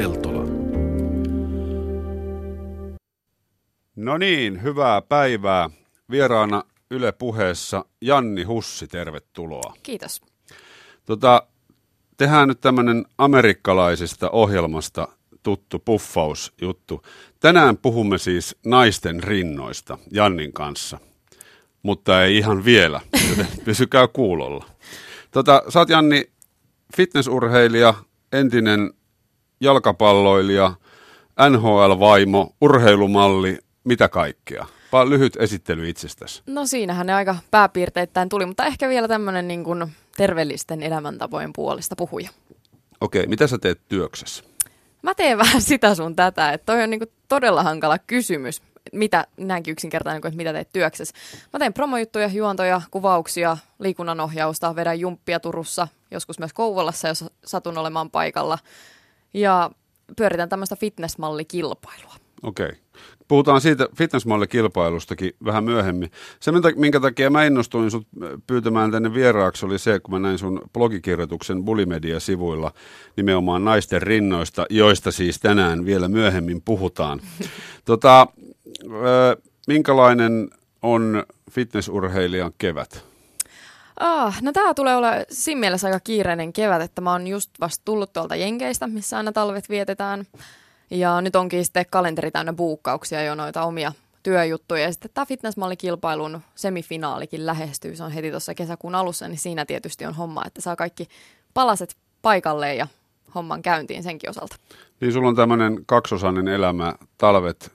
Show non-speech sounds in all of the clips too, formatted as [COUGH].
Peltola. No niin, hyvää päivää. Vieraana Yle puheessa Janni Hussi, tervetuloa. Kiitos. Tota, tehdään nyt tämmöinen amerikkalaisesta ohjelmasta tuttu puffausjuttu. Tänään puhumme siis naisten rinnoista Jannin kanssa, mutta ei ihan vielä, joten [LAUGHS] pysykää kuulolla. Tota, sä oot Janni fitnessurheilija, entinen jalkapalloilija, NHL-vaimo, urheilumalli, mitä kaikkea? Vaan lyhyt esittely itsestäsi. No siinähän ne aika pääpiirteittäin tuli, mutta ehkä vielä tämmöinen niin kuin terveellisten elämäntapojen puolesta puhuja. Okei, mitä sä teet työksessä? Mä teen vähän sitä sun tätä, että toi on niin kuin todella hankala kysymys. Mitä, näinkin yksinkertainen, että mitä teet työksessä. Mä teen promojuttuja, juontoja, kuvauksia, liikunnanohjausta, vedän jumppia Turussa, joskus myös Kouvolassa, jos satun olemaan paikalla. Ja pyöritän tämmöistä fitnessmallikilpailua. Okei. Puhutaan siitä fitnessmallikilpailustakin vähän myöhemmin. Se, minkä takia mä innostuin sut pyytämään tänne vieraaksi, oli se, kun mä näin sun blogikirjoituksen Bulimedia-sivuilla nimenomaan naisten rinnoista, joista siis tänään vielä myöhemmin puhutaan. [LAUGHS] tota, minkälainen on fitnessurheilijan kevät? Ah, no tämä tulee olla siinä mielessä aika kiireinen kevät, että mä oon just vasta tullut tuolta Jenkeistä, missä aina talvet vietetään. Ja nyt onkin sitten kalenteri täynnä buukkauksia jo noita omia työjuttuja. Ja sitten tämä fitnessmallikilpailun semifinaalikin lähestyy. Se on heti tuossa kesäkuun alussa, niin siinä tietysti on homma, että saa kaikki palaset paikalleen ja homman käyntiin senkin osalta. Niin sulla on tämmöinen kaksosainen elämä, talvet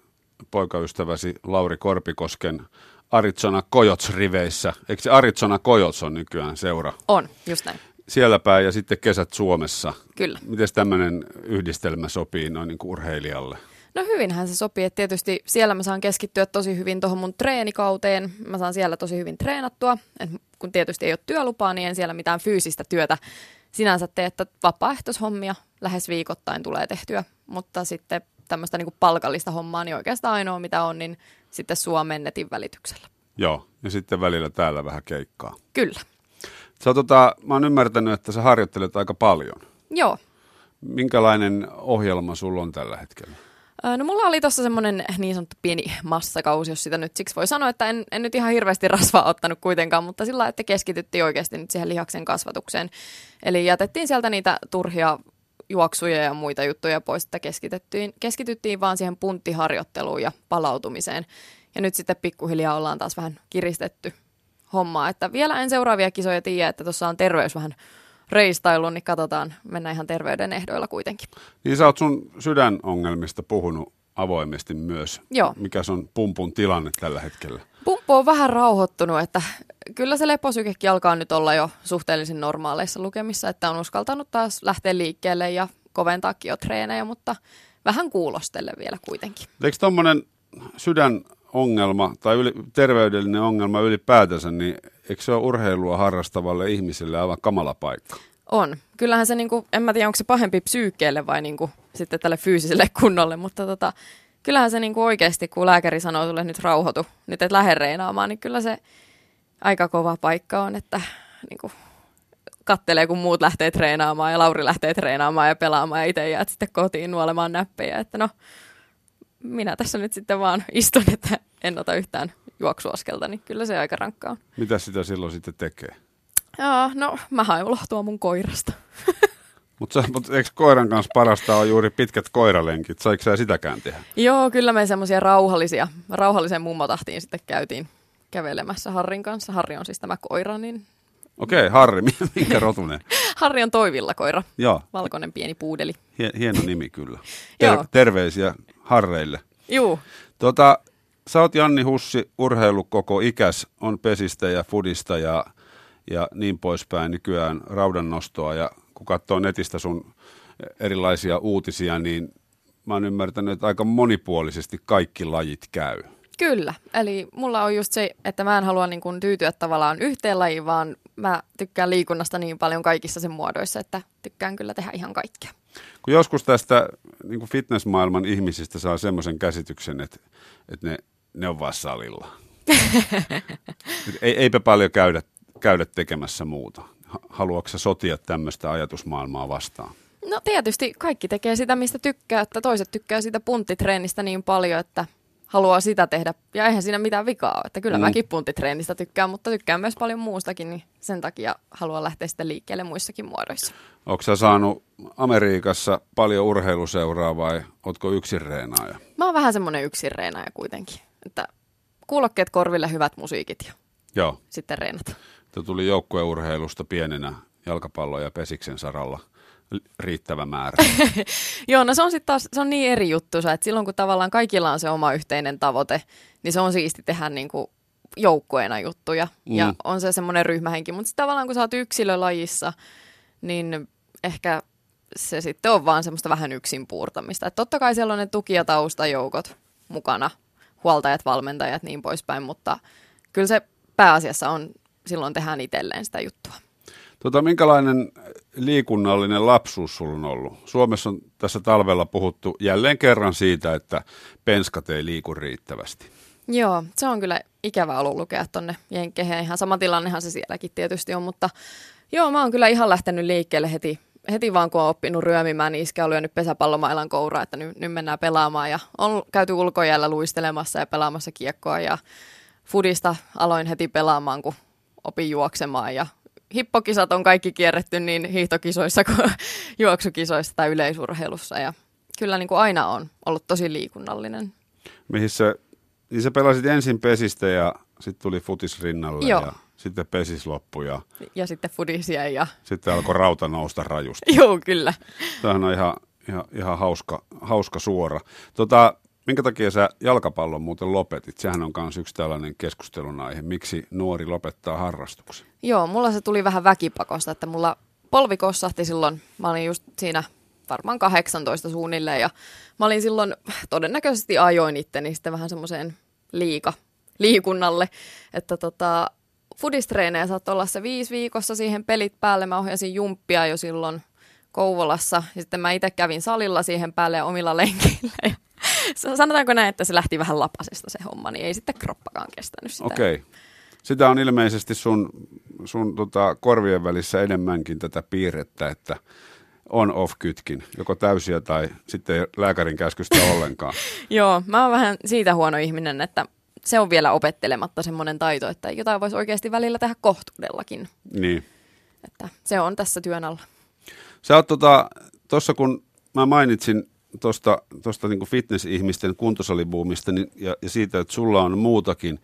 poikaystäväsi Lauri Korpikosken Arizona Coyotes riveissä. Eikö se Arizona Coyotes on nykyään seura? On, just näin siellä päin ja sitten kesät Suomessa. Kyllä. Miten tämmöinen yhdistelmä sopii noin niin kuin urheilijalle? No hyvinhän se sopii, että tietysti siellä mä saan keskittyä tosi hyvin tuohon mun treenikauteen. Mä saan siellä tosi hyvin treenattua. Et kun tietysti ei ole työlupaa, niin en siellä mitään fyysistä työtä sinänsä tee, että vapaaehtoishommia lähes viikoittain tulee tehtyä. Mutta sitten tämmöistä niin palkallista hommaa, niin oikeastaan ainoa mitä on, niin sitten Suomen netin välityksellä. Joo, ja sitten välillä täällä vähän keikkaa. Kyllä. Sä, tota, mä oon ymmärtänyt, että sä harjoittelet aika paljon. Joo. Minkälainen ohjelma sulla on tällä hetkellä? No mulla oli tuossa semmoinen niin sanottu pieni massakausi, jos sitä nyt siksi voi sanoa, että en, en nyt ihan hirveästi [LAUGHS] rasvaa ottanut kuitenkaan, mutta sillä että keskityttiin oikeasti nyt siihen lihaksen kasvatukseen. Eli jätettiin sieltä niitä turhia juoksuja ja muita juttuja pois, että keskityttiin, keskityttiin vaan siihen punttiharjoitteluun ja palautumiseen. Ja nyt sitten pikkuhiljaa ollaan taas vähän kiristetty hommaa. Että vielä en seuraavia kisoja tiedä, että tuossa on terveys vähän reistailu, niin katsotaan, mennään ihan terveyden ehdoilla kuitenkin. Niin sä oot sun sydänongelmista puhunut avoimesti myös. Joo. Mikä on pumpun tilanne tällä hetkellä? Pumppu on vähän rauhoittunut, että kyllä se leposykekin alkaa nyt olla jo suhteellisen normaaleissa lukemissa, että on uskaltanut taas lähteä liikkeelle ja koventaakin jo treenejä, mutta vähän kuulostelle vielä kuitenkin. Eikö tuommoinen sydän ongelma tai yli, terveydellinen ongelma ylipäätänsä, niin eikö se ole urheilua harrastavalle ihmiselle aivan kamala paikka? On. Kyllähän se, niin kuin, en mä tiedä onko se pahempi psyykkeelle vai niin kuin, sitten tälle fyysiselle kunnolle, mutta tota, kyllähän se niin kuin oikeasti, kun lääkäri sanoo sulle nyt rauhoitu, nyt et lähde reinaamaan, niin kyllä se aika kova paikka on, että niin kuin, kattelee, kun muut lähtee treenaamaan ja Lauri lähtee treenaamaan ja pelaamaan ja itse jäät sitten kotiin nuolemaan näppejä, että no minä tässä nyt sitten vaan istun, että en ota yhtään juoksuaskelta, niin kyllä se aika rankkaa on. Mitä sitä silloin sitten tekee? Joo, no mä haen ulohtua mun koirasta. [LAUGHS] Mutta mut eikö koiran kanssa parasta on juuri pitkät koiralenkit? Saiko sä sitäkään tehdä? Joo, kyllä me semmoisia rauhallisia, rauhallisen mummotahtiin sitten käytiin kävelemässä Harrin kanssa. Harri on siis tämä koira, niin... Okei, okay, Harri, [LAUGHS] minkä rotunen? [LAUGHS] Harri on toivilla koira. Joo. Valkoinen pieni puudeli. Hieno nimi kyllä. [LAUGHS] Ter- terveisiä Harreille. Juu. Tota, sä oot Janni Hussi, urheilu koko ikäs, on pesistä ja fudista ja, ja niin poispäin nykyään raudannostoa. Ja kun katsoo netistä sun erilaisia uutisia, niin mä oon ymmärtänyt, että aika monipuolisesti kaikki lajit käy. Kyllä, eli mulla on just se, että mä en halua niin kuin tyytyä tavallaan yhteen lajiin, vaan mä tykkään liikunnasta niin paljon kaikissa sen muodoissa, että tykkään kyllä tehdä ihan kaikkea. Kun joskus tästä niin kuin fitnessmaailman ihmisistä saa semmoisen käsityksen, että, että ne, ne on vaan salilla. [LAUGHS] Ei, eipä paljon käydä, käydä tekemässä muuta. Haluatko sotia tämmöistä ajatusmaailmaa vastaan? No tietysti kaikki tekee sitä, mistä tykkää, että toiset tykkää sitä punttitreenistä niin paljon, että haluaa sitä tehdä. Ja eihän siinä mitään vikaa ole, että kyllä mm. mäkin punttitreenistä tykkään, mutta tykkään myös paljon muustakin, niin sen takia haluan lähteä sitten liikkeelle muissakin muodoissa. Onko sä saanut Amerikassa paljon urheiluseuraa vai ootko yksin reenaaja? Mä oon vähän semmoinen yksin reenaaja kuitenkin, että kuulokkeet korville hyvät musiikit ja Joo. sitten reenat. Te tuli joukkueurheilusta pienenä jalkapallo- ja pesiksen saralla riittävä määrä. [LAUGHS] Joo, no se on sitten taas se on niin eri juttu, että silloin kun tavallaan kaikilla on se oma yhteinen tavoite, niin se on siisti tehdä niin kuin joukkueena juttuja mm. ja on se semmoinen ryhmähenki, mutta sitten tavallaan kun sä oot yksilölajissa, niin ehkä se sitten on vaan semmoista vähän yksin puurtamista. Et totta kai siellä on ne tuki- ja taustajoukot mukana, huoltajat, valmentajat, niin poispäin, mutta kyllä se pääasiassa on, silloin tehdään itselleen sitä juttua. Tota, minkälainen liikunnallinen lapsuus sulla on ollut? Suomessa on tässä talvella puhuttu jälleen kerran siitä, että penskat ei liiku riittävästi. Joo, se on kyllä ikävä ollut lukea tuonne Jenkkeihin. Ihan sama tilannehan se sielläkin tietysti on, mutta joo, mä oon kyllä ihan lähtenyt liikkeelle heti, heti vaan kun on oppinut ryömimään, niin iskä on lyönyt pesäpallomailan kouraa, että nyt, nyt mennään pelaamaan. Ja on käyty ulkojäällä luistelemassa ja pelaamassa kiekkoa ja Fudista aloin heti pelaamaan, kun opin juoksemaan ja hippokisat on kaikki kierretty niin hiihtokisoissa kuin [LAUGHS] juoksukisoissa tai yleisurheilussa ja kyllä niin kuin aina on ollut tosi liikunnallinen. Mihin se, niin sä pelasit ensin pesistä ja sitten tuli futis rinnalle Joo. ja sitten pesis loppu ja... Ja sitten fudisia ja... Sitten alkoi rauta nousta rajusti. [LAUGHS] Joo, kyllä. Tämähän on ihan, ihan, ihan hauska, hauska suora. Tota, Minkä takia sä jalkapallon muuten lopetit? Sehän on myös yksi tällainen keskustelun aihe. Miksi nuori lopettaa harrastuksen? Joo, mulla se tuli vähän väkipakosta, että mulla polvi kossahti silloin. Mä olin just siinä varmaan 18 suunnilleen ja mä olin silloin todennäköisesti ajoin itteni sitten vähän semmoiseen liika, liikunnalle, että tota, fudistreenejä saattoi olla se viisi viikossa siihen pelit päälle. Mä ohjasin jumppia jo silloin Kouvolassa ja sitten mä itse kävin salilla siihen päälle omilla lenkillä sanotaanko näin, että se lähti vähän lapasesta se homma, niin ei sitten kroppakaan kestänyt sitä. Okei. Okay. Sitä on ilmeisesti sun, sun tota, korvien välissä enemmänkin tätä piirrettä, että on-off-kytkin, joko täysiä tai sitten lääkärin käskystä ollenkaan. [LAUGHS] Joo, mä oon vähän siitä huono ihminen, että se on vielä opettelematta semmoinen taito, että jotain voisi oikeasti välillä tehdä kohtuudellakin. Niin. Että se on tässä työn alla. Sä oot tuossa, tota, kun mä mainitsin tuosta tosta niin fitness-ihmisten kuntosalibuumista niin, ja, ja siitä, että sulla on muutakin.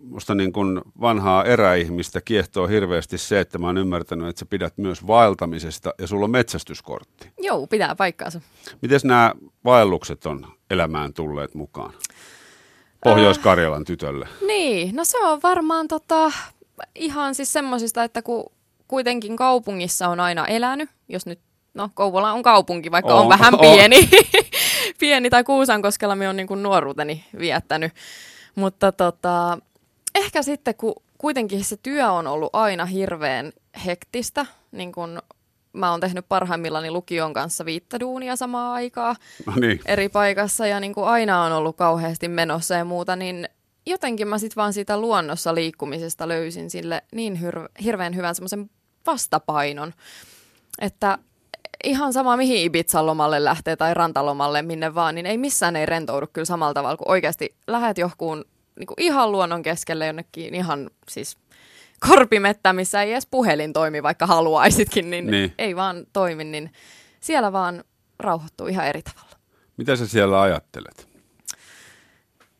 Musta niin kuin vanhaa eräihmistä kiehtoo hirveästi se, että mä oon ymmärtänyt, että sä pidät myös vaeltamisesta ja sulla on metsästyskortti. Joo, pitää paikkaansa. Miten nämä vaellukset on elämään tulleet mukaan? Pohjois-Karjalan tytölle. Niin, no se on varmaan tota, ihan siis semmoisista, että kun kuitenkin kaupungissa on aina elänyt, jos nyt no Kouvola on kaupunki, vaikka on, on vähän on. pieni, [LAUGHS] pieni tai Kuusankoskella me on niin kuin nuoruuteni viettänyt. Mutta tota, ehkä sitten, kun kuitenkin se työ on ollut aina hirveän hektistä, niin kuin mä oon tehnyt parhaimmillani lukion kanssa viittä duunia samaa aikaa no niin. eri paikassa ja niin kuin aina on ollut kauheasti menossa ja muuta, niin jotenkin mä sitten vaan siitä luonnossa liikkumisesta löysin sille niin hir- hirveän hyvän semmoisen vastapainon, että ihan sama mihin Ibizan lomalle lähtee tai rantalomalle minne vaan, niin ei missään ei rentoudu kyllä samalla tavalla, kun oikeasti lähdet johonkin niin kuin ihan luonnon keskelle jonnekin ihan siis korpimettä, missä ei edes puhelin toimi, vaikka haluaisitkin, niin, niin. ei vaan toimi, niin siellä vaan rauhoittuu ihan eri tavalla. Mitä sä siellä ajattelet?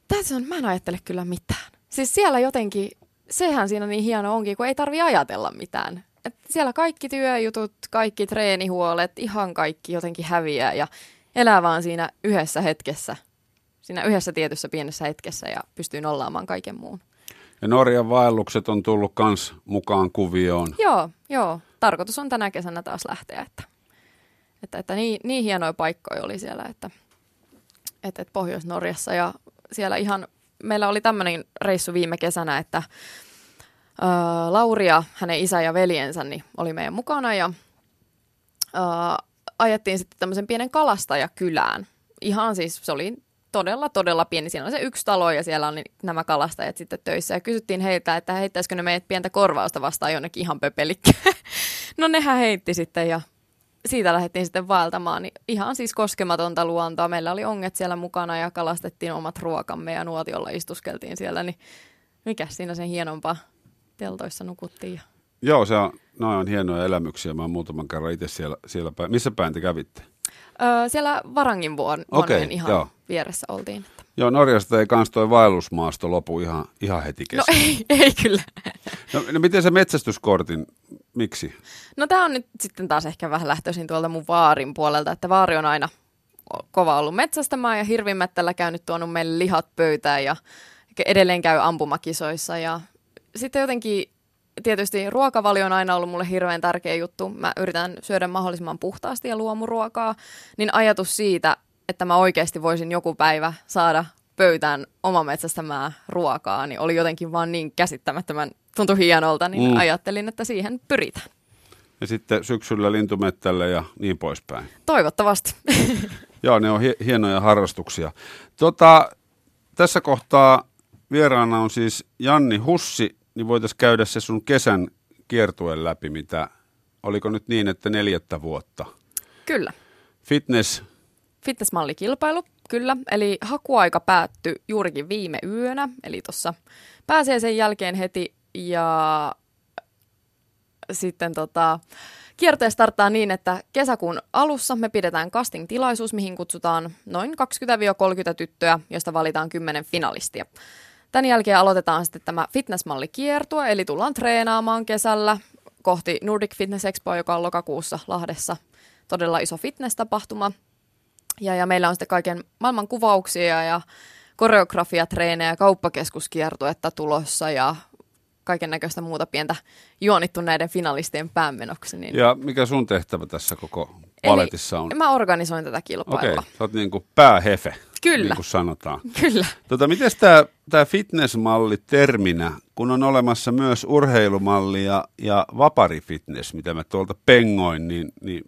Tässä on, mä en ajattele kyllä mitään. Siis siellä jotenkin, sehän siinä niin hieno onkin, kun ei tarvi ajatella mitään että siellä kaikki työjutut, kaikki treenihuolet, ihan kaikki jotenkin häviää ja elää vaan siinä yhdessä hetkessä, siinä yhdessä tietyssä pienessä hetkessä ja pystyy nollaamaan kaiken muun. Ja Norjan vaellukset on tullut kans mukaan kuvioon. Joo, joo. Tarkoitus on tänä kesänä taas lähteä, että, että, että niin, niin hienoja paikkoja oli siellä, että, että, että Pohjois-Norjassa ja siellä ihan, meillä oli tämmöinen reissu viime kesänä, että Lauri Lauria, hänen isä ja veljensä, niin oli meidän mukana ja uh, ajettiin sitten tämmöisen pienen kalastajakylään. Ihan siis se oli todella, todella pieni. Siinä on se yksi talo ja siellä on nämä kalastajat sitten töissä. Ja kysyttiin heiltä, että heittäisikö ne meidät pientä korvausta vastaan jonnekin ihan pöpelikkä. [LAUGHS] no nehän heitti sitten ja siitä lähdettiin sitten vaeltamaan, niin ihan siis koskematonta luontoa. Meillä oli onget siellä mukana ja kalastettiin omat ruokamme ja nuotiolla istuskeltiin siellä, niin mikä siinä sen hienompaa teltoissa nukuttiin. Joo, se on, noin on hienoja elämyksiä. Mä oon muutaman kerran itse siellä, siellä päin. Missä päin te kävitte? Öö, siellä Varangin vuon okay, ihan joo. vieressä oltiin. Joo, Norjasta ei kans toi vaellusmaasto lopu ihan, ihan heti kesken. No ei, ei kyllä. No, no miten se metsästyskortin, miksi? No tämä on nyt sitten taas ehkä vähän lähtöisin tuolta mun vaarin puolelta, että vaari on aina kova ollut metsästämään ja hirvimettällä käynyt tuonut meille lihat pöytään ja edelleen käy ampumakisoissa ja sitten jotenkin tietysti ruokavalio on aina ollut mulle hirveän tärkeä juttu. Mä yritän syödä mahdollisimman puhtaasti ja luomuruokaa, niin ajatus siitä, että mä oikeasti voisin joku päivä saada pöytään omametsästämää ruokaa, niin oli jotenkin vaan niin käsittämättömän, tuntui hienolta, niin mm. ajattelin, että siihen pyritään. Ja sitten syksyllä lintumettälle ja niin poispäin. Toivottavasti. [LAUGHS] Joo, ne on hienoja harrastuksia. Tota, tässä kohtaa vieraana on siis Janni Hussi, niin voitaisiin käydä se sun kesän kiertuen läpi, mitä, oliko nyt niin, että neljättä vuotta? Kyllä. Fitness. Fitnessmallikilpailu, kyllä. Eli hakuaika päättyi juurikin viime yönä, eli tuossa pääsee sen jälkeen heti ja sitten tota, Kiertue starttaa niin, että kesäkuun alussa me pidetään casting-tilaisuus, mihin kutsutaan noin 20-30 tyttöä, joista valitaan 10 finalistia. Tämän jälkeen aloitetaan sitten tämä fitnessmalli kiertue, eli tullaan treenaamaan kesällä kohti Nordic Fitness Expo, joka on lokakuussa Lahdessa. Todella iso fitness-tapahtuma. Ja, ja meillä on sitten kaiken maailman kuvauksia ja koreografiatreenejä, kauppakeskuskiertuetta tulossa ja kaiken näköistä muuta pientä juonittu näiden finalistien päämenoksi. Niin... Ja mikä sun tehtävä tässä koko paletissa on? mä organisoin tätä kilpailua. Okei, okay. sä oot niin kuin päähefe. Kyllä. Niin kuin sanotaan. Kyllä. Tota, miten tämä fitnessmalli terminä, kun on olemassa myös urheilumalli ja, ja vaparifitness, mitä mä tuolta pengoin, niin, niin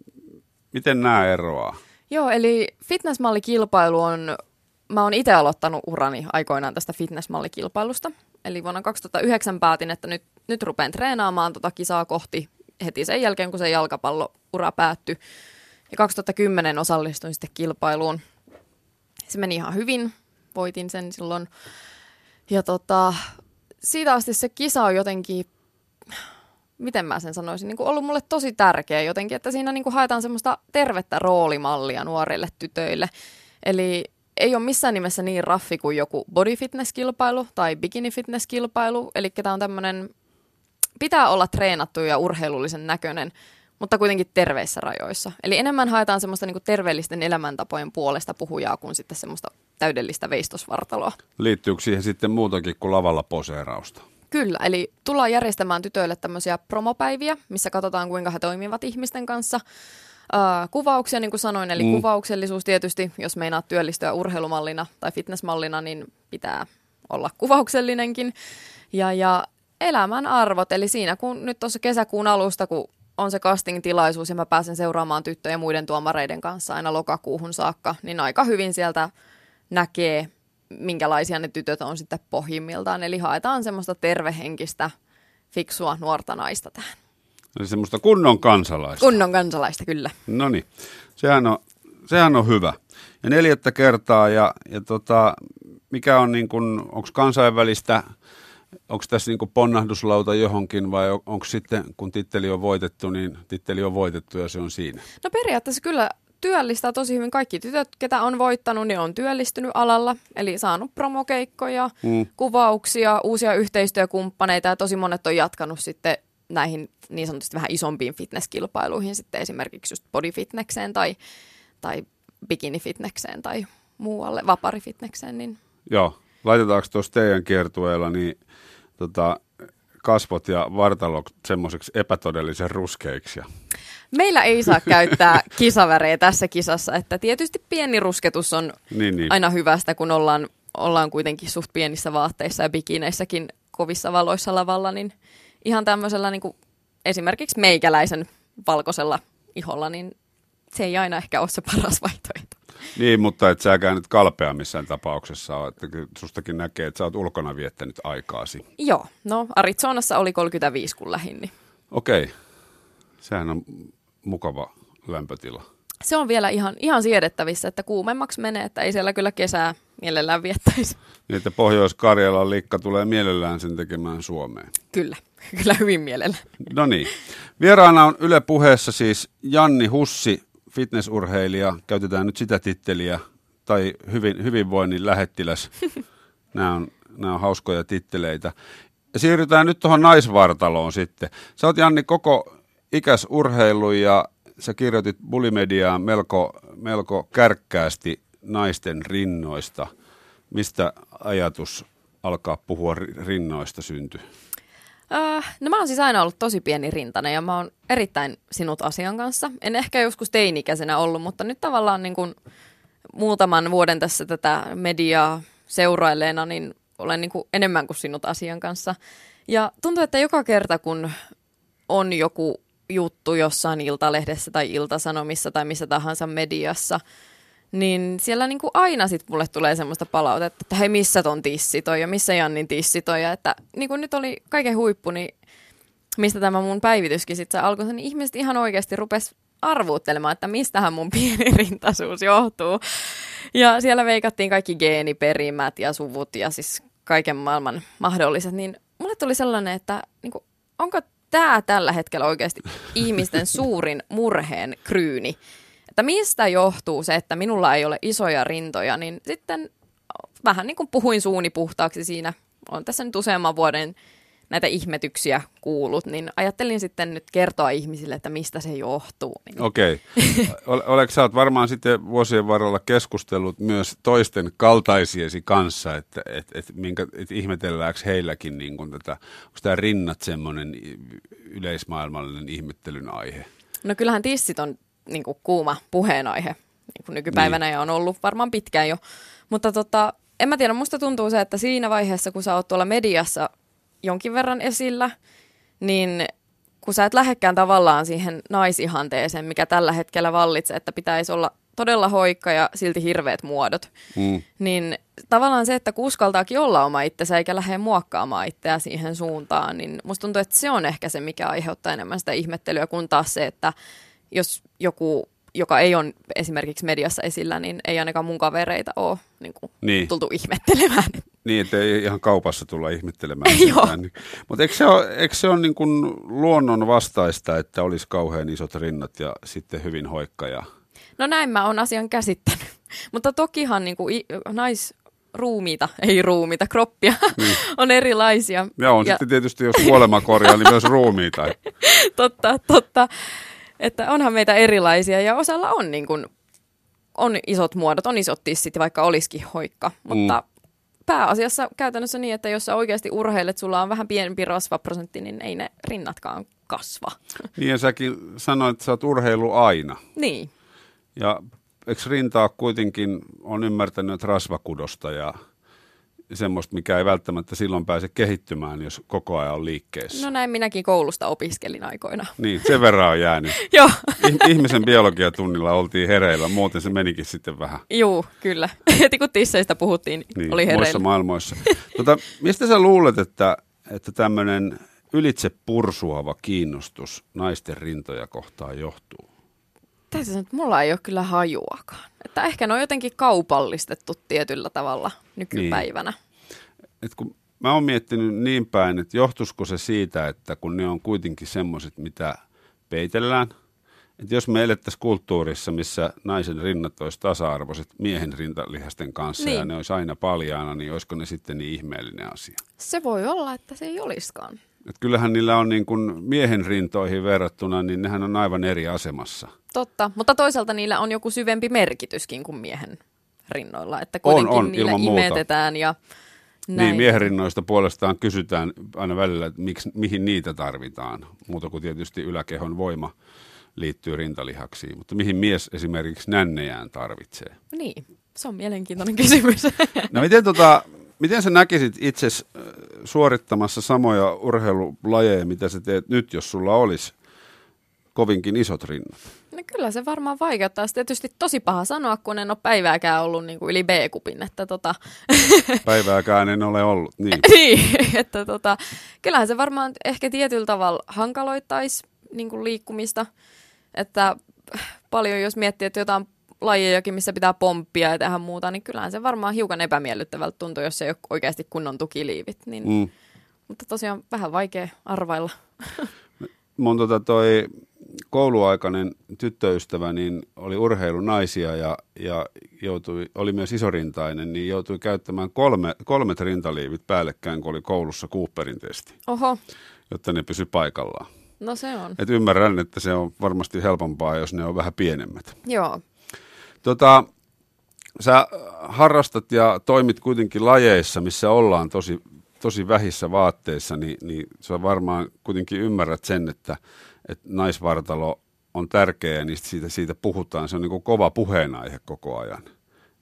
miten nämä eroaa? Joo, eli fitnessmallikilpailu on, mä oon itse aloittanut urani aikoinaan tästä fitnessmallikilpailusta. Eli vuonna 2009 päätin, että nyt, nyt rupean treenaamaan tota kisaa kohti heti sen jälkeen, kun se jalkapalloura päättyi. Ja 2010 osallistuin sitten kilpailuun se meni ihan hyvin, voitin sen silloin. Ja tota, siitä asti se kisa on jotenkin, miten mä sen sanoisin, niin kuin ollut mulle tosi tärkeä jotenkin, että siinä niin kuin haetaan semmoista tervettä roolimallia nuorille tytöille. Eli ei ole missään nimessä niin raffi kuin joku body fitness-kilpailu tai bikini fitness-kilpailu. Eli tämä on tämmöinen, pitää olla treenattu ja urheilullisen näköinen, mutta kuitenkin terveissä rajoissa. Eli enemmän haetaan semmoista niin terveellisten elämäntapojen puolesta puhujaa kuin sitten semmoista täydellistä veistosvartaloa. Liittyykö siihen sitten muutakin kuin lavalla poseerausta? Kyllä, eli tullaan järjestämään tytöille tämmöisiä promopäiviä, missä katsotaan kuinka he toimivat ihmisten kanssa. Uh, kuvauksia, niin kuin sanoin, eli mm. kuvauksellisuus tietysti, jos meinaat työllistyä urheilumallina tai fitnessmallina, niin pitää olla kuvauksellinenkin. Ja, ja elämän arvot, eli siinä kun nyt tuossa kesäkuun alusta, kun on se casting-tilaisuus ja mä pääsen seuraamaan tyttöjä muiden tuomareiden kanssa aina lokakuuhun saakka, niin aika hyvin sieltä näkee, minkälaisia ne tytöt on sitten pohjimmiltaan. Eli haetaan semmoista tervehenkistä, fiksua nuorta naista tähän. Eli semmoista kunnon kansalaista. Kunnon kansalaista, kyllä. No niin, sehän on, sehän on hyvä. Ja neljättä kertaa, ja, ja tota, mikä on niin kuin, onko kansainvälistä onko tässä niin ponnahduslauta johonkin vai on, onko sitten, kun titteli on voitettu, niin titteli on voitettu ja se on siinä? No periaatteessa kyllä työllistää tosi hyvin. Kaikki tytöt, ketä on voittanut, ne on työllistynyt alalla, eli saanut promokeikkoja, mm. kuvauksia, uusia yhteistyökumppaneita ja tosi monet on jatkanut sitten näihin niin sanotusti vähän isompiin fitnesskilpailuihin, sitten esimerkiksi just bodyfitnekseen tai, tai bikinifitnekseen tai muualle, vaparifitnekseen. Niin... Joo, laitetaanko tuossa teidän kiertueella, niin tota, kasvot ja vartalo semmoiseksi epätodellisen ruskeiksi. Meillä ei saa käyttää [LAUGHS] kisavärejä tässä kisassa, että tietysti pieni rusketus on niin, niin. aina hyvästä, kun ollaan, ollaan kuitenkin suht pienissä vaatteissa ja bikineissäkin kovissa valoissa lavalla, niin ihan tämmöisellä niin kuin esimerkiksi meikäläisen valkoisella iholla, niin se ei aina ehkä ole se paras vaihtoehto. Niin, mutta et säkään nyt kalpea missään tapauksessa ole, että sustakin näkee, että sä oot ulkona viettänyt aikaasi. Joo, no Arizonassa oli 35 kun lähin. Niin. Okei, sehän on mukava lämpötila? Se on vielä ihan, ihan siedettävissä, että kuumemmaksi menee, että ei siellä kyllä kesää mielellään viettäisi. Niin, että Pohjois-Karjalan likka tulee mielellään sen tekemään Suomeen. Kyllä, [LAUGHS] kyllä hyvin mielellä. No niin. Vieraana on Yle puheessa siis Janni Hussi, fitnessurheilija. Käytetään nyt sitä titteliä, tai hyvin, hyvinvoinnin lähettiläs. [LAUGHS] Nämä on, nämä on hauskoja titteleitä. Ja siirrytään nyt tuohon naisvartaloon sitten. Sä oot Janni koko ikäs urheilu ja sä kirjoitit Bulimediaan melko, melko kärkkäästi naisten rinnoista. Mistä ajatus alkaa puhua rinnoista syntyi? Äh, no mä oon siis aina ollut tosi pieni rintainen ja mä oon erittäin sinut asian kanssa. En ehkä joskus teinikäisenä ollut, mutta nyt tavallaan niin kuin muutaman vuoden tässä tätä mediaa seurailleena, niin olen niin kuin enemmän kuin sinut asian kanssa. Ja tuntuu, että joka kerta kun on joku juttu jossain iltalehdessä tai iltasanomissa tai missä tahansa mediassa, niin siellä niin kuin aina sit mulle tulee semmoista palautetta, että hei missä ton tissitoi ja missä Jannin tissitoi. Ja että niin kuin nyt oli kaiken huippu, niin mistä tämä mun päivityskin sitten alkoi, niin ihmiset ihan oikeasti rupes arvuuttelemaan, että mistähän mun [LAUGHS] pieni rintaisuus johtuu. Ja siellä veikattiin kaikki geeniperimät ja suvut ja siis kaiken maailman mahdolliset, niin mulle tuli sellainen, että niin kuin, onko tämä tällä hetkellä oikeasti ihmisten suurin murheen kryyni, että mistä johtuu se, että minulla ei ole isoja rintoja, niin sitten vähän niin kuin puhuin suuni puhtaaksi siinä, on tässä nyt useamman vuoden näitä ihmetyksiä kuullut, niin ajattelin sitten nyt kertoa ihmisille, että mistä se johtuu. Niin. Okei. [LAUGHS] Okay. Oletko sä oot varmaan sitten vuosien varrella keskustellut myös toisten kaltaisiesi kanssa, että et, et, minkä, et ihmetelläänkö heilläkin niin kuin tätä, onko tämä rinnat semmoinen yleismaailmallinen ihmettelyn aihe? No kyllähän tissit on niin kuin kuuma puheenaihe niin kuin nykypäivänä niin. ja on ollut varmaan pitkään jo. Mutta tota, en mä tiedä, musta tuntuu se, että siinä vaiheessa, kun sä oot tuolla mediassa jonkin verran esillä, niin kun sä et lähdekään tavallaan siihen naisihanteeseen, mikä tällä hetkellä vallitsee, että pitäisi olla todella hoikka ja silti hirveät muodot, mm. niin tavallaan se, että kuskaltaakin olla oma itsensä eikä lähde muokkaamaan itseä siihen suuntaan, niin musta tuntuu, että se on ehkä se, mikä aiheuttaa enemmän sitä ihmettelyä, kun taas se, että jos joku joka ei ole esimerkiksi mediassa esillä, niin ei ainakaan mun kavereita ole niin kuin, niin. tultu ihmettelemään. Niin, että ei ihan kaupassa tulla ihmettelemään. [LAUGHS] Joo. Niin. Mutta eikö se ole, eikö se ole niin kuin luonnon vastaista, että olisi kauhean isot rinnat ja sitten hyvin hoikka? Ja... No näin mä oon asian käsittänyt. [LAUGHS] Mutta tokihan niin kuin, nais, ruumiita, ei ruumiita, kroppia [LAUGHS] niin. on erilaisia. Ja on ja... sitten tietysti, jos kuolema korjaa, niin myös ruumiita. totta, totta. Että onhan meitä erilaisia ja osalla on, niin kuin, on isot muodot, on isot tissit, vaikka olisikin hoikka. Mutta mm. pääasiassa käytännössä niin, että jos sä oikeasti urheilet, sulla on vähän pienempi rasvaprosentti, niin ei ne rinnatkaan kasva. [LAUGHS] Niin ja säkin sanoit, että sä oot urheilu aina. Niin. Ja eikö rintaa kuitenkin, on ymmärtänyt, rasvakudosta ja semmoista, mikä ei välttämättä silloin pääse kehittymään, jos koko ajan on liikkeessä. No näin minäkin koulusta opiskelin aikoina. Niin, sen verran on jäänyt. [LAUGHS] Joo. Ihmisen biologiatunnilla oltiin hereillä, muuten se menikin sitten vähän. Joo, kyllä. [LAUGHS] Heti kun tisseistä puhuttiin, niin, oli hereillä. Muissa maailmoissa. tota, mistä sä luulet, että, että tämmöinen ylitse pursuava kiinnostus naisten rintoja kohtaan johtuu? Täytyy sanoa, että mulla ei ole kyllä hajuakaan. Että ehkä ne on jotenkin kaupallistettu tietyllä tavalla nykypäivänä. Niin. Et kun mä oon miettinyt niin päin, että johtuisiko se siitä, että kun ne on kuitenkin semmoiset, mitä peitellään, että jos me elettäisiin kulttuurissa, missä naisen rinnat olisi tasa-arvoiset miehen rintalihasten kanssa niin. ja ne olisi aina paljaana, niin olisiko ne sitten niin ihmeellinen asia? Se voi olla, että se ei olisikaan. Et kyllähän niillä on niin kuin miehen rintoihin verrattuna, niin nehän on aivan eri asemassa. Totta, mutta toisaalta niillä on joku syvempi merkityskin kuin miehen rinnoilla, että kuitenkin on, on, niillä imetetään ja niin, näin. Niin, miehen rinnoista puolestaan kysytään aina välillä, että miksi, mihin niitä tarvitaan, muuta kuin tietysti yläkehon voima liittyy rintalihaksiin, mutta mihin mies esimerkiksi nännejään tarvitsee? Niin, se on mielenkiintoinen kysymys. No miten tota, Miten sä näkisit itse äh, suorittamassa samoja urheilulajeja, mitä sä teet nyt, jos sulla olisi kovinkin isot rinnat? No kyllä se varmaan vaikeuttaa. Se tietysti tosi paha sanoa, kun en ole päivääkään ollut niin kuin yli B-kupin. Että tota... [LAUGHS] Päivääkään en ole ollut, niin. [LAUGHS] niin, että tota, kyllähän se varmaan ehkä tietyllä tavalla hankaloittaisi niin kuin liikkumista. Että paljon, jos miettii, että jotain lajejakin, missä pitää pomppia ja tehdä muuta, niin kyllähän se varmaan hiukan epämiellyttävältä tuntuu, jos ei ole oikeasti kunnon tukiliivit. Niin, mm. Mutta tosiaan vähän vaikea arvailla. [LAUGHS] Mun tota toi kouluaikainen tyttöystävä niin oli urheilunaisia ja, ja joutui, oli myös isorintainen, niin joutui käyttämään kolme, kolmet rintaliivit päällekkäin, kun oli koulussa Cooperin testi. Oho. Jotta ne pysy paikallaan. No se on. Et ymmärrän, että se on varmasti helpompaa, jos ne on vähän pienemmät. Joo. Tota, sä harrastat ja toimit kuitenkin lajeissa, missä ollaan tosi, tosi vähissä vaatteissa, niin, niin sä varmaan kuitenkin ymmärrät sen, että, että naisvartalo on tärkeä ja niistä siitä, siitä puhutaan. Se on niin kuin kova puheenaihe koko ajan.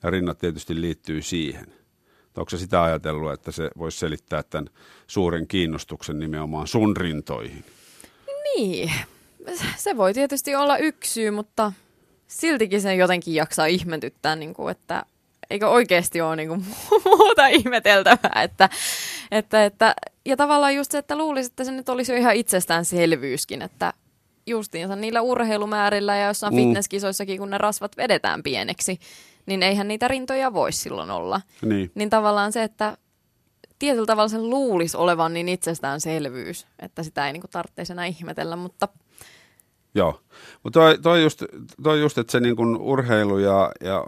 Ja rinnat tietysti liittyy siihen. Onko se sitä ajatellut, että se voisi selittää tämän suuren kiinnostuksen nimenomaan sun rintoihin? Niin, se voi tietysti olla yksi syy, mutta siltikin sen jotenkin jaksaa ihmetyttää, niin kuin, että eikö oikeasti ole niin kuin, [LAUGHS] muuta ihmeteltävää. Että, että, että, ja tavallaan just se, että luulisi, että se nyt olisi jo ihan itsestäänselvyyskin, että justiinsa niillä urheilumäärillä ja jossain mm. fitnesskisoissakin, kun ne rasvat vedetään pieneksi, niin eihän niitä rintoja voi silloin olla. Niin, niin tavallaan se, että tietyllä tavalla sen luulisi olevan niin itsestäänselvyys, että sitä ei niin tarvitse enää ihmetellä, mutta Joo, mutta toi, toi, just, toi just, että se niin kuin urheilu ja, ja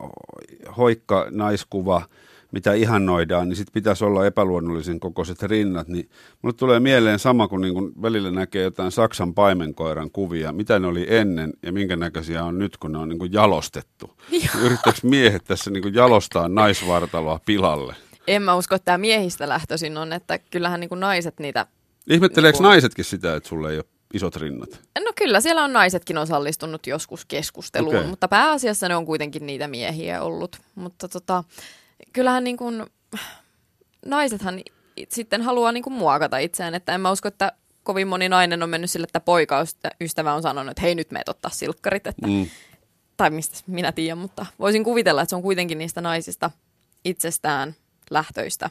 hoikka naiskuva, mitä ihannoidaan, niin sitten pitäisi olla epäluonnollisen kokoiset rinnat. Niin mulle tulee mieleen sama, kun niin kun välillä näkee jotain Saksan paimenkoiran kuvia, mitä ne oli ennen ja minkä näköisiä on nyt, kun ne on niin kuin jalostettu. Yrittäisi miehet tässä niin jalostaa naisvartaloa pilalle? En mä usko, että tämä miehistä lähtöisin on, että kyllähän niin naiset niitä... Ihmetteleekö niin kuin... naisetkin sitä, että sulle ei ole isot rinnat? No kyllä, siellä on naisetkin osallistunut joskus keskusteluun, okay. mutta pääasiassa ne on kuitenkin niitä miehiä ollut. Mutta tota, kyllähän niin kuin, naisethan sitten haluaa niin kuin muokata itseään, että en mä usko, että kovin moni nainen on mennyt sille, että poikaystävä on sanonut, että hei nyt meet ottaa silkkarit, että, mm. tai mistä minä tiedän, mutta voisin kuvitella, että se on kuitenkin niistä naisista itsestään lähtöistä.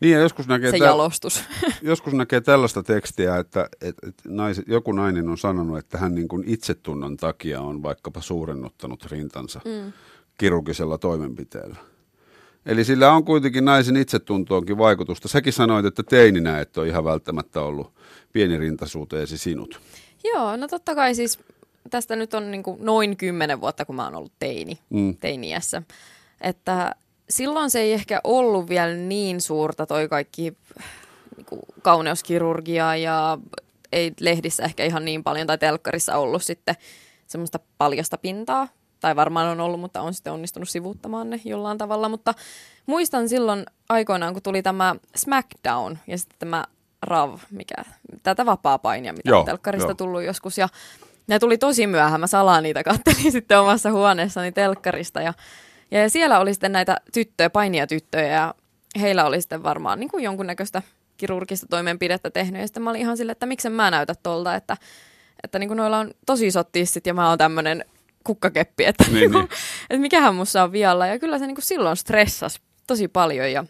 Niin ja joskus näkee, se jalostus. [LAUGHS] joskus näkee tällaista tekstiä, että, että, että naiset, joku nainen on sanonut, että hän niin kuin itsetunnon takia on vaikkapa suurennuttanut rintansa mm. kirurgisella toimenpiteellä. Eli sillä on kuitenkin naisen itsetuntoonkin vaikutusta. Säkin sanoit, että teininä et ole ihan välttämättä ollut pienirintaisuuteesi sinut. Joo, no totta kai siis tästä nyt on niin noin kymmenen vuotta, kun mä oon ollut teini, mm. teiniässä. Että silloin se ei ehkä ollut vielä niin suurta toi kaikki niin kuin kauneuskirurgia ja ei lehdissä ehkä ihan niin paljon tai telkkarissa ollut sitten semmoista paljasta pintaa. Tai varmaan on ollut, mutta on sitten onnistunut sivuuttamaan ne jollain tavalla. Mutta muistan silloin aikoinaan, kun tuli tämä SmackDown ja sitten tämä RAV, mikä, tätä vapaa-painia, mitä Joo, on telkkarista jo. tullut joskus. Ja ne tuli tosi myöhään, mä salaa niitä kattelin [LAUGHS] sitten omassa huoneessani telkkarista ja ja siellä oli sitten näitä tyttöjä, painia tyttöjä ja heillä oli sitten varmaan niin kuin jonkunnäköistä kirurgista toimenpidettä tehnyt. Ja sitten mä olin ihan silleen, että miksen mä näytä tolta, että, että niin kuin noilla on tosi isot tissit ja mä oon tämmöinen kukkakeppi, että, niin, niin. Kuin, [LAUGHS] että mikähän mussa on vialla. Ja kyllä se niin kuin silloin stressas tosi paljon ja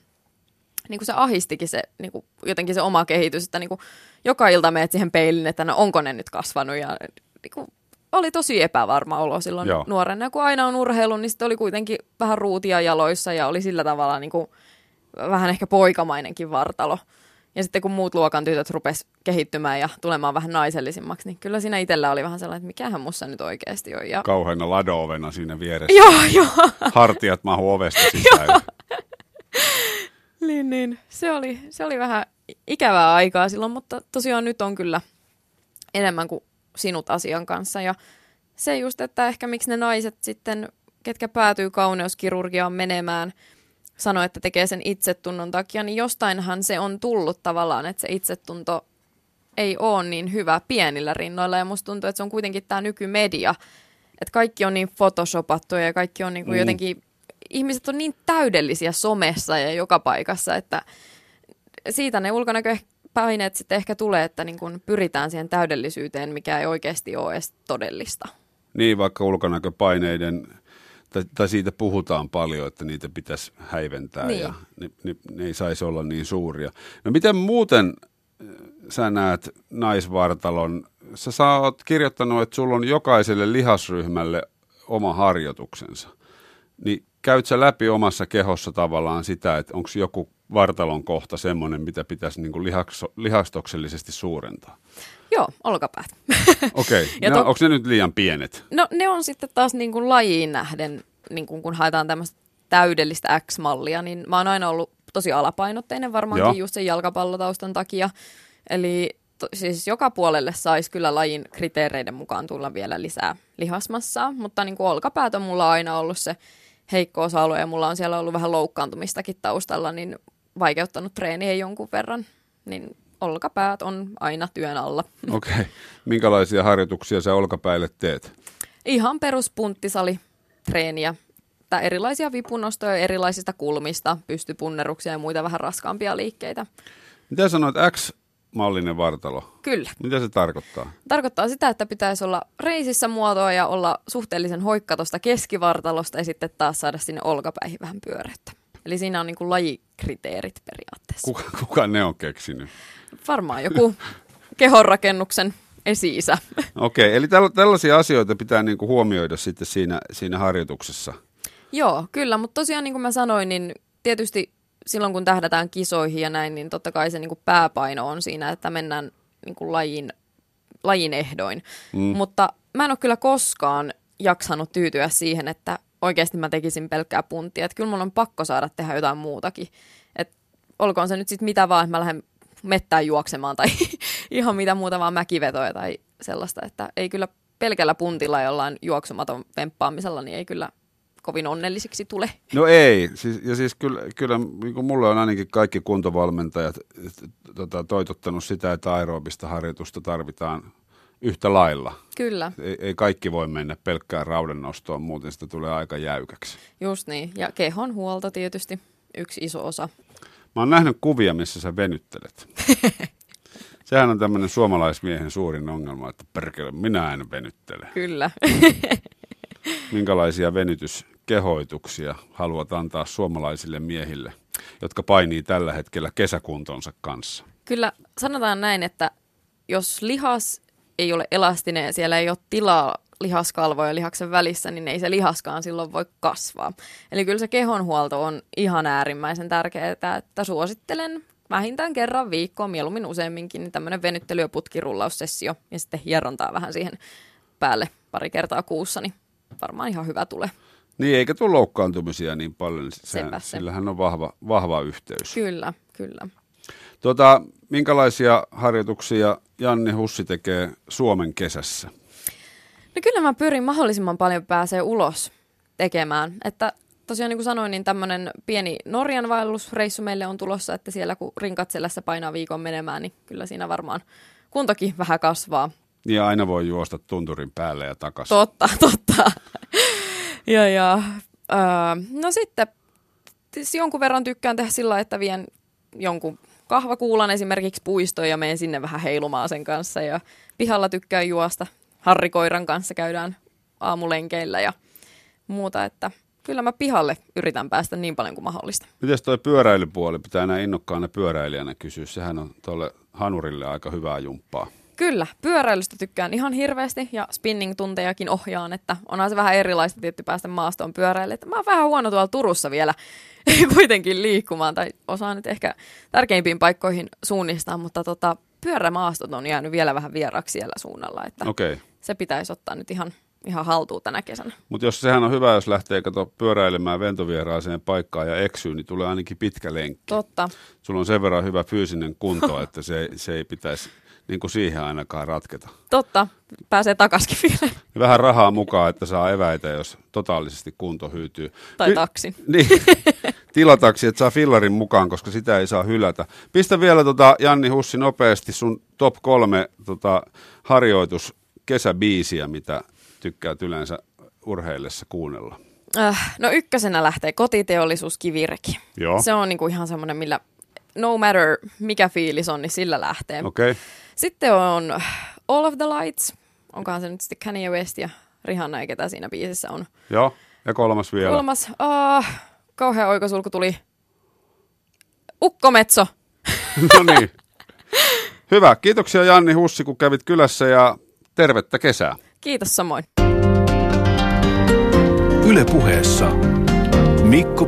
niin kuin se ahistikin se, niin kuin jotenkin se oma kehitys, että niin kuin joka ilta menet siihen peilin, että no onko ne nyt kasvanut ja niin kuin oli tosi epävarma olo silloin Joo. nuorena. Kun aina on urheilu, niin sitten oli kuitenkin vähän ruutia jaloissa ja oli sillä tavalla niin kuin, vähän ehkä poikamainenkin vartalo. Ja sitten kun muut luokan tytöt rupes kehittymään ja tulemaan vähän naisellisimmaksi, niin kyllä siinä itsellä oli vähän sellainen, että mikähän mussa nyt oikeasti on. Ja... Kauheana lado siinä vieressä. Joo, joo. Hartiat mahu ovesta [LAUGHS] sisään. niin, niin. Se oli, se oli vähän ikävää aikaa silloin, mutta tosiaan nyt on kyllä enemmän kuin sinut asian kanssa. Ja se just, että ehkä miksi ne naiset sitten, ketkä päätyy kauneuskirurgiaan menemään, sanoi, että tekee sen itsetunnon takia, niin jostainhan se on tullut tavallaan, että se itsetunto ei ole niin hyvä pienillä rinnoilla. Ja musta tuntuu, että se on kuitenkin tämä nykymedia, että kaikki on niin photoshopattuja ja kaikki on niin kuin mm. jotenkin, ihmiset on niin täydellisiä somessa ja joka paikassa, että siitä ne ulkonäkö paineet sitten ehkä tulee, että niin kun pyritään siihen täydellisyyteen, mikä ei oikeasti ole edes todellista. Niin, vaikka ulkonäköpaineiden, tai, tai siitä puhutaan paljon, että niitä pitäisi häiventää niin. ja ne, ne, ne ei saisi olla niin suuria. No miten muuten äh, sä näet naisvartalon? Sä, sä oot kirjoittanut, että sulla on jokaiselle lihasryhmälle oma harjoituksensa, niin käyt sä läpi omassa kehossa tavallaan sitä, että onko joku vartalon kohta semmoinen, mitä pitäisi niin kuin lihakso, lihastoksellisesti suurentaa? Joo, olkapäät. [LAUGHS] Okei, okay. to... onko ne nyt liian pienet? No ne on sitten taas niin kuin lajiin nähden, niin kuin kun haetaan tämmöistä täydellistä X-mallia, niin mä oon aina ollut tosi alapainotteinen varmaankin Joo. just sen jalkapallotaustan takia. Eli to, siis joka puolelle saisi kyllä lajin kriteereiden mukaan tulla vielä lisää lihasmassaa, mutta niin kuin olkapäät on mulla aina ollut se heikko osa-alue ja mulla on siellä ollut vähän loukkaantumistakin taustalla, niin vaikeuttanut treeniä jonkun verran, niin olkapäät on aina työn alla. [LAUGHS] Okei. Okay. Minkälaisia harjoituksia sä olkapäille teet? Ihan peruspunttisali treeniä. Tai erilaisia vipunostoja erilaisista kulmista, pystypunneruksia ja muita vähän raskaampia liikkeitä. Mitä sanoit X mallinen vartalo. Kyllä. Mitä se tarkoittaa? Tarkoittaa sitä, että pitäisi olla reisissä muotoa ja olla suhteellisen hoikka tuosta keskivartalosta ja sitten taas saada sinne olkapäihin vähän pyöreyttä. Eli siinä on niin kuin lajikriteerit periaatteessa. Kuka, kuka ne on keksinyt? Varmaan joku kehonrakennuksen esi-isä. Okei, okay, eli täl- tällaisia asioita pitää niin kuin huomioida sitten siinä, siinä harjoituksessa. Joo, kyllä, mutta tosiaan niin kuin mä sanoin, niin tietysti silloin kun tähdätään kisoihin ja näin, niin totta kai se niin kuin pääpaino on siinä, että mennään niin kuin lajin, lajin ehdoin. Mm. Mutta mä en ole kyllä koskaan jaksanut tyytyä siihen, että oikeasti mä tekisin pelkkää punttia. Että kyllä mun on pakko saada tehdä jotain muutakin. Et olkoon se nyt sitten mitä vaan, että mä lähden mettään juoksemaan tai [LAUGHS] ihan mitä muuta vaan mäkivetoja tai sellaista, että ei kyllä pelkällä puntilla jollain juoksumaton vemppaamisella, niin ei kyllä kovin onnellisiksi tule. No ei, siis, ja siis kyllä, kyllä niin mulle on ainakin kaikki kuntovalmentajat tota, toitottanut sitä, että aerobista harjoitusta tarvitaan yhtä lailla. Kyllä. Ei, ei kaikki voi mennä pelkkään raudennostoon, muuten sitä tulee aika jäykäksi. Just niin, ja kehon huolto tietysti yksi iso osa. Mä oon nähnyt kuvia, missä sä venyttelet. [LAUGHS] Sehän on tämmöinen suomalaismiehen suurin ongelma, että perkele, minä en venyttele. Kyllä. [LAUGHS] Minkälaisia venytyskehoituksia haluat antaa suomalaisille miehille, jotka painii tällä hetkellä kesäkuntonsa kanssa? Kyllä sanotaan näin, että jos lihas ei ole elastinen ja siellä ei ole tilaa lihaskalvoja lihaksen välissä, niin ei se lihaskaan silloin voi kasvaa. Eli kyllä se kehonhuolto on ihan äärimmäisen tärkeää, että suosittelen vähintään kerran viikkoon, mieluummin useamminkin, niin tämmöinen venyttely- ja putkirullaussessio ja sitten hierontaa vähän siihen päälle pari kertaa kuussa, niin varmaan ihan hyvä tulee. Niin, eikä tule loukkaantumisia niin paljon, niin sehän, se. sillähän on vahva, vahva yhteys. Kyllä, kyllä. Tuota, minkälaisia harjoituksia Janni Hussi tekee Suomen kesässä? No kyllä mä pyrin mahdollisimman paljon pääsee ulos tekemään. Että tosiaan niin kuin sanoin, niin tämmöinen pieni Norjan vaellusreissu meille on tulossa, että siellä kun rinkat selässä painaa viikon menemään, niin kyllä siinä varmaan kuntokin vähän kasvaa. Ja aina voi juosta tunturin päälle ja takaisin. Totta, [LAUGHS] totta. ja, ja öö, no sitten jonkun verran tykkään tehdä sillä että vien jonkun kahvakuulan esimerkiksi puistoon ja menen sinne vähän heilumaan sen kanssa. Ja pihalla tykkään juosta. Harrikoiran kanssa käydään aamulenkeillä ja muuta, että kyllä mä pihalle yritän päästä niin paljon kuin mahdollista. Miten toi pyöräilypuoli? Pitää näin innokkaana pyöräilijänä kysyä. Sehän on tuolle hanurille aika hyvää jumppaa. Kyllä, pyöräilystä tykkään ihan hirveästi ja spinning-tuntejakin ohjaan, että onhan se vähän erilaista tietty päästä maastoon pyöräille. Että mä oon vähän huono tuolla Turussa vielä [LAUGHS] kuitenkin liikkumaan tai osaan nyt ehkä tärkeimpiin paikkoihin suunnistaa, mutta tota, pyörämaastot on jäänyt vielä vähän vieraksi siellä suunnalla, että okay. se pitäisi ottaa nyt ihan ihan haltuun tänä kesänä. Mutta jos sehän on hyvä, jos lähtee kato pyöräilemään ventovieraaseen paikkaan ja eksyy, niin tulee ainakin pitkä lenkki. Totta. Sulla on sen verran hyvä fyysinen kunto, että se, se ei pitäisi niin kuin siihen ainakaan ratketa. Totta, pääsee takaskin vielä. Vähän rahaa mukaan, että saa eväitä, jos totaalisesti kunto hyytyy. Tai taksi. Niin, [LAUGHS] tilataksi, että saa fillarin mukaan, koska sitä ei saa hylätä. Pistä vielä tota, Janni Hussi nopeasti sun top kolme tota, harjoitus kesäbiisiä, mitä tykkäät yleensä urheillessa kuunnella. Äh, no ykkösenä lähtee kotiteollisuus kivireki. Joo. Se on niinku ihan semmoinen, millä no matter mikä fiilis on, niin sillä lähtee. Okay. Sitten on All of the Lights. Onkohan se nyt sitten Kanye West ja Rihanna, ketä siinä biisissä on. Joo, ja kolmas vielä. Kolmas, uh, kauhean oikosulku tuli. Ukkometso. [LAUGHS] no niin. Hyvä. Kiitoksia Janni Hussi, kun kävit kylässä ja tervettä kesää. Kiitos samoin. Ylepuheessa Mikko